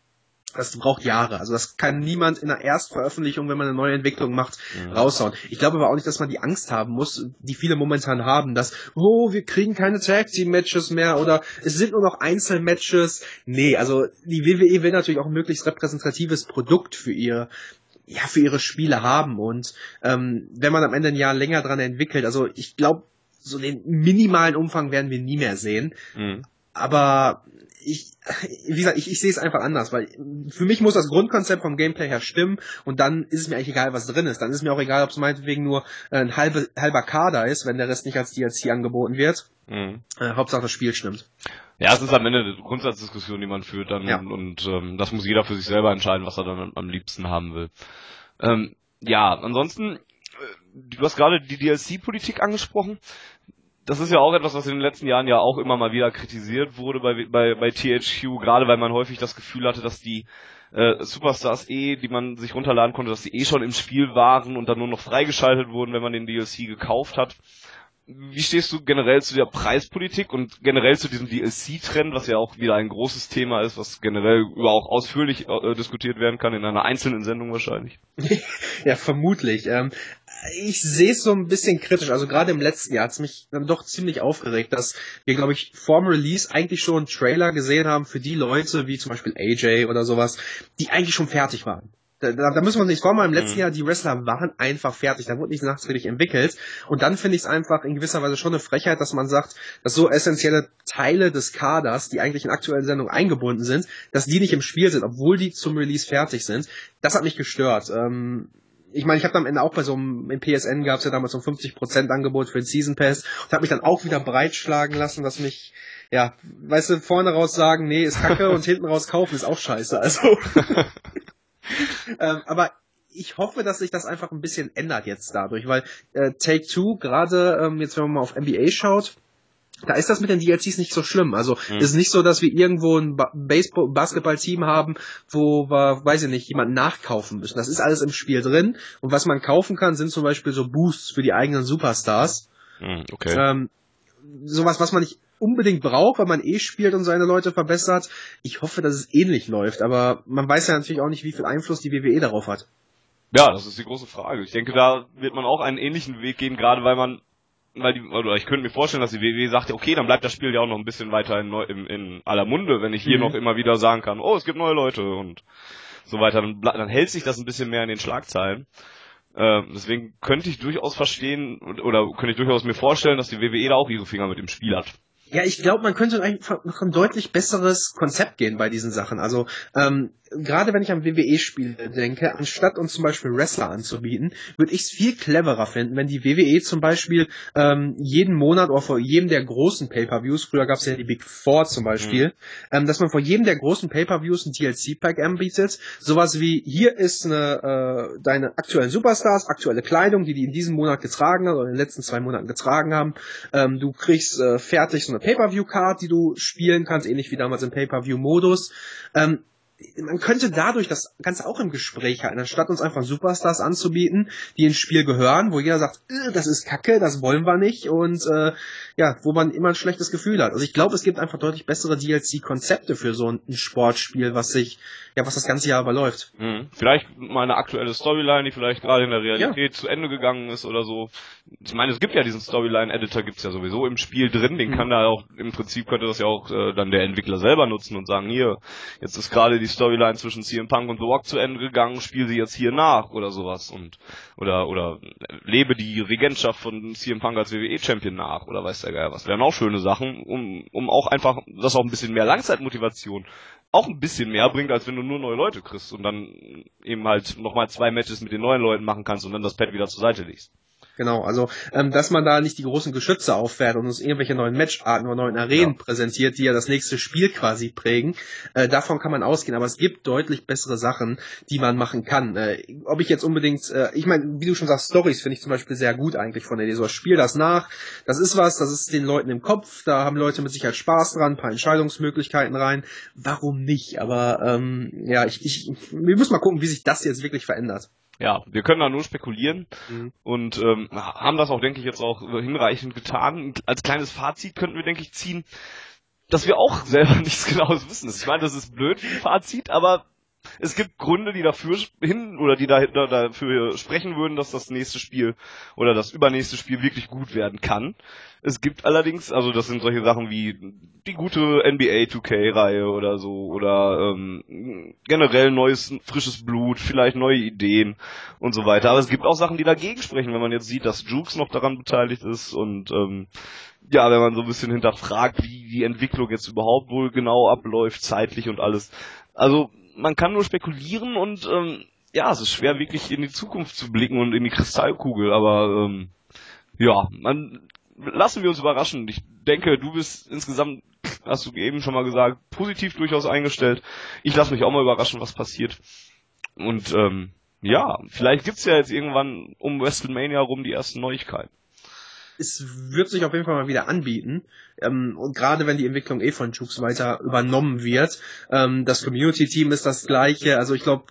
das braucht Jahre. Also das kann niemand in der Erstveröffentlichung, wenn man eine neue Entwicklung macht, ja. raushauen. Ich glaube aber auch nicht, dass man die Angst haben muss, die viele momentan haben, dass, oh, wir kriegen keine Tag Team Matches mehr oder es sind nur noch Einzelmatches. Nee, also die WWE will natürlich auch ein möglichst repräsentatives Produkt für ihr ja, für ihre Spiele haben und ähm, wenn man am Ende ein Jahr länger dran entwickelt, also ich glaube, so den minimalen Umfang werden wir nie mehr sehen. Mhm. Aber ich, wie gesagt, ich, ich sehe es einfach anders, weil für mich muss das Grundkonzept vom Gameplay her stimmen und dann ist es mir eigentlich egal, was drin ist. Dann ist mir auch egal, ob es meinetwegen nur ein halbe, halber Kader ist, wenn der Rest nicht als DLC angeboten wird. Mhm. Äh, Hauptsache das Spiel stimmt. Ja, es ist am Ende eine Grundsatzdiskussion, die man führt dann ja. und, und ähm, das muss jeder für sich selber entscheiden, was er dann am liebsten haben will. Ähm, ja, ansonsten, äh, du hast gerade die DLC-Politik angesprochen das ist ja auch etwas, was in den letzten Jahren ja auch immer mal wieder kritisiert wurde bei, bei, bei THQ, gerade weil man häufig das Gefühl hatte, dass die äh, Superstars eh, die man sich runterladen konnte, dass die eh schon im Spiel waren und dann nur noch freigeschaltet wurden, wenn man den DLC gekauft hat. Wie stehst du generell zu der Preispolitik und generell zu diesem DLC-Trend, was ja auch wieder ein großes Thema ist, was generell über auch ausführlich äh, diskutiert werden kann, in einer einzelnen Sendung wahrscheinlich? (laughs) ja, vermutlich. Ähm, ich sehe es so ein bisschen kritisch. Also gerade im letzten Jahr hat es mich dann doch ziemlich aufgeregt, dass wir, glaube ich, vorm Release eigentlich schon einen Trailer gesehen haben für die Leute, wie zum Beispiel AJ oder sowas, die eigentlich schon fertig waren. Da, da, müssen wir uns nicht vormachen, im letzten mhm. Jahr, die Wrestler waren einfach fertig, da wurde nicht nachträglich entwickelt. Und dann finde ich es einfach in gewisser Weise schon eine Frechheit, dass man sagt, dass so essentielle Teile des Kaders, die eigentlich in aktuellen Sendungen eingebunden sind, dass die nicht im Spiel sind, obwohl die zum Release fertig sind. Das hat mich gestört. Ähm, ich meine, ich habe am Ende auch bei so einem, im PSN gab es ja damals so ein 50% Angebot für den Season Pass und habe mich dann auch wieder breitschlagen lassen, was mich, ja, weißt du, vorne raus sagen, nee, ist kacke und (laughs) hinten raus kaufen ist auch scheiße. Also. (laughs) ähm, aber ich hoffe, dass sich das einfach ein bisschen ändert jetzt dadurch, weil äh, Take Two, gerade ähm, jetzt wenn man mal auf NBA schaut, da ist das mit den DLCs nicht so schlimm. Also mhm. ist nicht so, dass wir irgendwo ein ba Baseball Basketball-Team haben, wo wir, weiß ich nicht, jemanden nachkaufen müssen. Das ist alles im Spiel drin. Und was man kaufen kann, sind zum Beispiel so Boosts für die eigenen Superstars. Mhm, okay. Ähm, sowas, was man nicht unbedingt braucht, weil man eh spielt und seine Leute verbessert. Ich hoffe, dass es ähnlich läuft, aber man weiß ja natürlich auch nicht, wie viel Einfluss die WWE darauf hat. Ja, das ist die große Frage. Ich denke, da wird man auch einen ähnlichen Weg gehen, gerade weil man weil die, oder ich könnte mir vorstellen, dass die WWE sagt, okay, dann bleibt das Spiel ja auch noch ein bisschen weiter in, in, in aller Munde, wenn ich hier mhm. noch immer wieder sagen kann, oh, es gibt neue Leute und so weiter, dann, dann hält sich das ein bisschen mehr in den Schlagzeilen. Äh, deswegen könnte ich durchaus verstehen oder könnte ich durchaus mir vorstellen, dass die WWE da auch ihre Finger mit dem Spiel hat. Ja, ich glaube, man könnte einfach noch ein deutlich besseres Konzept gehen bei diesen Sachen. Also ähm, gerade wenn ich an WWE-Spiele denke, anstatt uns zum Beispiel Wrestler anzubieten, würde ich es viel cleverer finden, wenn die WWE zum Beispiel ähm, jeden Monat oder vor jedem der großen Pay-Per-Views, früher gab es ja die Big Four zum Beispiel, mhm. ähm, dass man vor jedem der großen Pay-Per-Views ein DLC-Pack anbietet. Sowas wie, hier ist eine, äh, deine aktuellen Superstars, aktuelle Kleidung, die die in diesem Monat getragen haben oder in den letzten zwei Monaten getragen haben. Ähm, du kriegst äh, fertig so eine Pay-Per-View-Card, die du spielen kannst, ähnlich wie damals im Pay-Per-View-Modus. Ähm, man könnte dadurch das Ganze auch im Gespräch halten, anstatt uns einfach Superstars anzubieten, die ins Spiel gehören, wo jeder sagt, äh, das ist Kacke, das wollen wir nicht und äh, ja, wo man immer ein schlechtes Gefühl hat. Also ich glaube, es gibt einfach deutlich bessere DLC-Konzepte für so ein Sportspiel, was sich, ja, was das ganze Jahr überläuft. Mhm. Vielleicht mal eine aktuelle Storyline, die vielleicht gerade in der Realität ja. zu Ende gegangen ist oder so. Ich meine, es gibt ja diesen Storyline-Editor, gibt's ja sowieso im Spiel drin, den mhm. kann da auch, im Prinzip könnte das ja auch äh, dann der Entwickler selber nutzen und sagen, hier, jetzt ist gerade die Storyline zwischen CM Punk und The Rock zu Ende gegangen, spiel sie jetzt hier nach oder sowas und oder oder lebe die Regentschaft von CM Punk als WWE Champion nach oder weiß der Geier was. Wären auch schöne Sachen, um um auch einfach das auch ein bisschen mehr Langzeitmotivation auch ein bisschen mehr bringt, als wenn du nur neue Leute kriegst und dann eben halt nochmal zwei Matches mit den neuen Leuten machen kannst und dann das Pad wieder zur Seite legst. Genau, also ähm, dass man da nicht die großen Geschütze auffährt und uns irgendwelche neuen Matcharten oder neuen Arenen ja. präsentiert, die ja das nächste Spiel quasi prägen, äh, davon kann man ausgehen. Aber es gibt deutlich bessere Sachen, die man machen kann. Äh, ob ich jetzt unbedingt, äh, ich meine, wie du schon sagst, Stories finde ich zum Beispiel sehr gut eigentlich von der Idee. So, spiel das nach, das ist was, das ist den Leuten im Kopf, da haben Leute mit Sicherheit Spaß dran, ein paar Entscheidungsmöglichkeiten rein. Warum nicht? Aber ähm, ja, ich, ich, wir müssen mal gucken, wie sich das jetzt wirklich verändert ja, wir können da nur spekulieren mhm. und ähm, haben das auch, denke ich, jetzt auch hinreichend getan. Als kleines Fazit könnten wir, denke ich, ziehen, dass wir auch selber (laughs) nichts Genaues wissen. Ich meine, das ist blöd wie ein Fazit, aber es gibt Gründe, die dafür hin oder die da, dafür sprechen würden, dass das nächste Spiel oder das übernächste Spiel wirklich gut werden kann. Es gibt allerdings, also das sind solche Sachen wie die gute NBA 2K-Reihe oder so oder ähm, generell neues, frisches Blut, vielleicht neue Ideen und so weiter. Aber es gibt auch Sachen, die dagegen sprechen, wenn man jetzt sieht, dass Jukes noch daran beteiligt ist und ähm, ja, wenn man so ein bisschen hinterfragt, wie die Entwicklung jetzt überhaupt wohl genau abläuft, zeitlich und alles. Also man kann nur spekulieren und ähm, ja, es ist schwer wirklich in die Zukunft zu blicken und in die Kristallkugel, aber ähm, ja, man lassen wir uns überraschen. Ich denke, du bist insgesamt, hast du eben schon mal gesagt, positiv durchaus eingestellt. Ich lasse mich auch mal überraschen, was passiert. Und ähm, ja, vielleicht gibt's ja jetzt irgendwann um WrestleMania rum die ersten Neuigkeiten es wird sich auf jeden Fall mal wieder anbieten. Ähm, und gerade wenn die Entwicklung eh von Jukes weiter übernommen wird. Ähm, das Community-Team ist das gleiche. Also ich glaube,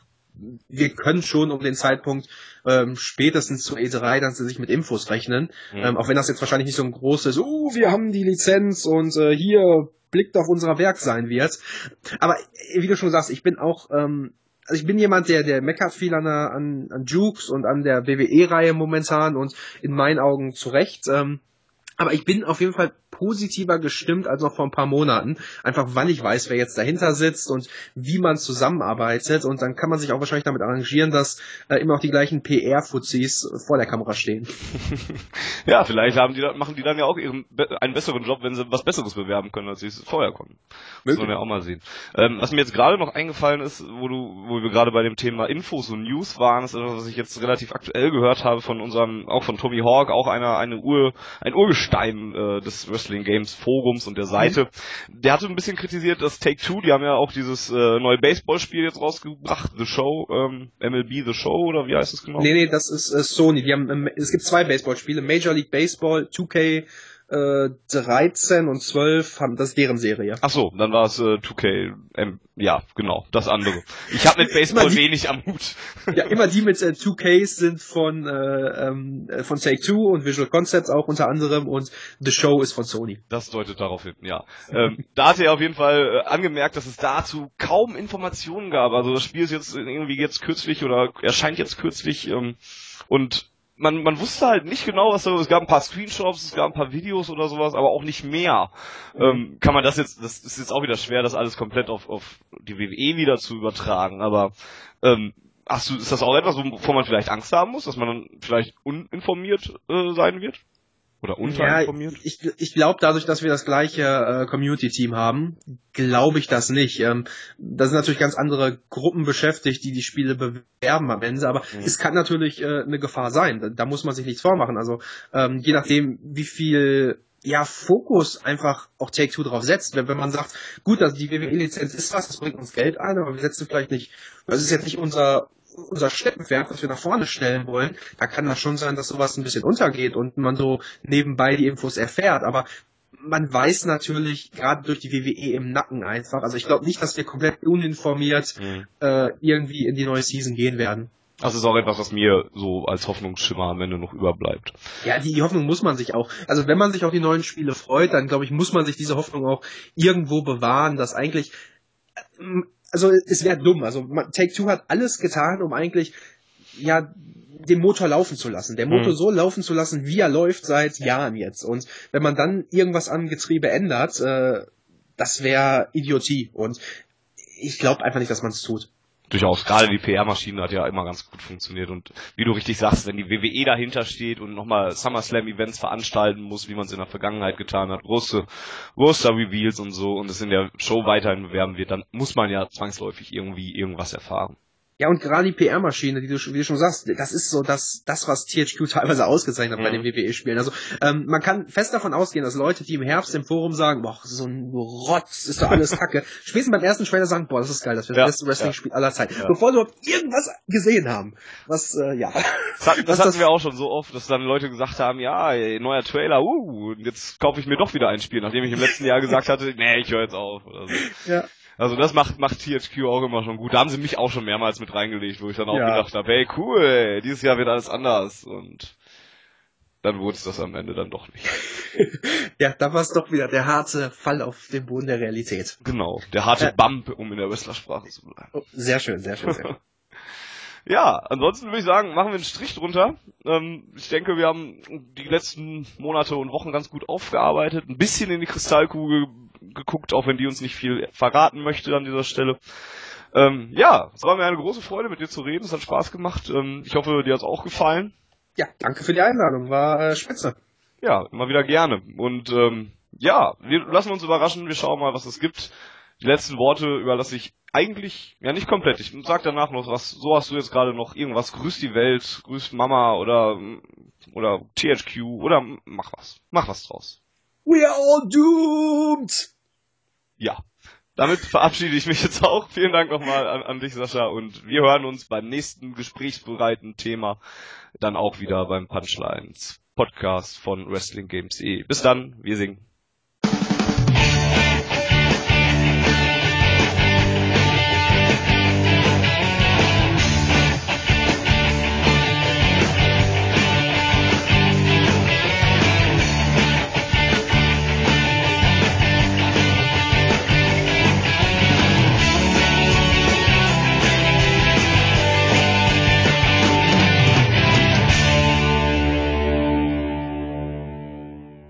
wir können schon um den Zeitpunkt ähm, spätestens zu E3 dann sie sich mit Infos rechnen. Mhm. Ähm, auch wenn das jetzt wahrscheinlich nicht so ein großes, uh, wir haben die Lizenz und äh, hier blickt auf unser Werk sein wird. Aber wie du schon sagst, ich bin auch ähm, also ich bin jemand, der, der meckert viel an, an, an Jukes und an der WWE-Reihe momentan und in meinen Augen zu Recht. Ähm, aber ich bin auf jeden Fall positiver gestimmt als noch vor ein paar Monaten. Einfach weil ich weiß, wer jetzt dahinter sitzt und wie man zusammenarbeitet. Und dann kann man sich auch wahrscheinlich damit arrangieren, dass äh, immer noch die gleichen PR-Fuzis vor der Kamera stehen. (laughs) ja, vielleicht haben die, machen die dann ja auch ihren, einen besseren Job, wenn sie was Besseres bewerben können, als sie es vorher konnten. Das wollen wir auch mal sehen. Ähm, was mir jetzt gerade noch eingefallen ist, wo du, wo wir gerade bei dem Thema Infos und News waren, ist etwas, was ich jetzt relativ aktuell gehört habe von unserem, auch von Tommy Hawk, auch einer, eine Ur, ein Urgestein äh, des Wrestling Games Forums und der Seite. Mhm. Der hatte ein bisschen kritisiert, dass Take-Two, die haben ja auch dieses äh, neue Baseballspiel jetzt rausgebracht, The Show, ähm, MLB The Show oder wie heißt es genau? Nee, nee, das ist äh, Sony. Die haben, ähm, es gibt zwei Baseballspiele, Major League Baseball, 2K, äh, 13 und 12 haben das ist deren Serie. Ach so, dann war es äh, 2K. Ähm, ja, genau, das andere. Ich habe mit (laughs) Baseball die, wenig am Hut. (laughs) ja, immer die mit äh, 2Ks sind von äh, ähm, von Take Two und Visual Concepts auch unter anderem und The Show ist von Sony. Das deutet darauf hin, ja. ähm, da hat er auf jeden Fall äh, angemerkt, dass es dazu kaum Informationen gab. Also das Spiel ist jetzt irgendwie jetzt kürzlich oder erscheint jetzt kürzlich ähm, und man, man wusste halt nicht genau, was da, es gab ein paar Screenshots, es gab ein paar Videos oder sowas, aber auch nicht mehr. Ähm, kann man das jetzt, das ist jetzt auch wieder schwer, das alles komplett auf, auf die WWE wieder zu übertragen, aber ähm, hast du, ist das auch etwas, wovor man vielleicht Angst haben muss, dass man dann vielleicht uninformiert äh, sein wird? Oder unterinformiert? Ja, ich, ich glaube, dadurch, dass wir das gleiche äh, Community-Team haben, glaube ich das nicht. Ähm, da sind natürlich ganz andere Gruppen beschäftigt, die die Spiele bewerben am Ende, aber mhm. es kann natürlich äh, eine Gefahr sein. Da, da, muss man sich nichts vormachen. Also ähm, je nachdem, wie viel ja, Fokus einfach auch Take-Two drauf setzt. Wenn, wenn man sagt, gut, also die WWE-Lizenz ist was, das bringt uns Geld ein, aber wir setzen vielleicht nicht, das ist jetzt nicht unser unser Steppenwerk, was wir nach vorne stellen wollen, da kann das schon sein, dass sowas ein bisschen untergeht und man so nebenbei die Infos erfährt. Aber man weiß natürlich gerade durch die WWE im Nacken einfach. Also ich glaube nicht, dass wir komplett uninformiert mhm. äh, irgendwie in die neue Season gehen werden. Das ist auch etwas, was mir so als Hoffnungsschimmer am Ende noch überbleibt. Ja, die, die Hoffnung muss man sich auch. Also wenn man sich auf die neuen Spiele freut, dann glaube ich, muss man sich diese Hoffnung auch irgendwo bewahren, dass eigentlich also es wäre dumm. Also Take Two hat alles getan, um eigentlich ja den Motor laufen zu lassen, der Motor mhm. so laufen zu lassen, wie er läuft seit Jahren jetzt. Und wenn man dann irgendwas am Getriebe ändert, äh, das wäre Idiotie. Und ich glaube einfach nicht, dass man es tut durchaus, gerade die PR-Maschine hat ja immer ganz gut funktioniert und wie du richtig sagst, wenn die WWE dahinter steht und nochmal SummerSlam-Events veranstalten muss, wie man es in der Vergangenheit getan hat, große Roster-Reveals und so und es in der Show weiterhin bewerben wird, dann muss man ja zwangsläufig irgendwie irgendwas erfahren. Ja, und gerade die PR-Maschine, die du, wie du schon sagst, das ist so das, das was THQ teilweise ausgezeichnet hat mhm. bei den WWE-Spielen. Also ähm, man kann fest davon ausgehen, dass Leute, die im Herbst im Forum sagen, boah, so ein Rotz, ist doch alles Kacke, (laughs) spätestens beim ersten Trailer sagen, boah, das ist geil, das wird ja, das beste Wrestling-Spiel ja. aller Zeiten. Ja. Bevor du irgendwas gesehen haben. Was, äh, ja. Das, hat, (laughs) das hatten das wir auch schon so oft, dass dann Leute gesagt haben, ja, ey, neuer Trailer, uh, jetzt kaufe ich mir doch wieder ein Spiel, nachdem ich im letzten Jahr gesagt hatte, nee, ich höre jetzt auf. Oder so. Ja. Also das macht, macht THQ auch immer schon gut. Da haben sie mich auch schon mehrmals mit reingelegt, wo ich dann auch ja. gedacht habe, hey cool, dieses Jahr wird alles anders. Und dann wurde es das am Ende dann doch nicht. (laughs) ja, da war es doch wieder der harte Fall auf dem Boden der Realität. Genau, der harte äh, Bump, um in der Wrestlersprache zu bleiben. Oh, sehr schön, sehr schön. Sehr schön. (laughs) Ja, ansonsten würde ich sagen, machen wir einen Strich drunter. Ähm, ich denke, wir haben die letzten Monate und Wochen ganz gut aufgearbeitet, ein bisschen in die Kristallkugel geguckt, auch wenn die uns nicht viel verraten möchte an dieser Stelle. Ähm, ja, es war mir eine große Freude, mit dir zu reden. Es hat Spaß gemacht. Ähm, ich hoffe, dir hat es auch gefallen. Ja, danke für die Einladung. War äh, spitze. Ja, immer wieder gerne. Und ähm, ja, wir lassen uns überraschen. Wir schauen mal, was es gibt. Die letzten Worte überlasse ich eigentlich, ja nicht komplett. Ich sag danach noch was, so hast du jetzt gerade noch irgendwas, grüß die Welt, grüß Mama oder, oder THQ oder mach was. Mach was draus. We are all doomed! Ja. Damit verabschiede ich mich jetzt auch. Vielen Dank nochmal an, an dich, Sascha, und wir hören uns beim nächsten gesprächsbereiten Thema dann auch wieder beim Punchlines Podcast von WrestlingGames.de. Bis dann, wir singen.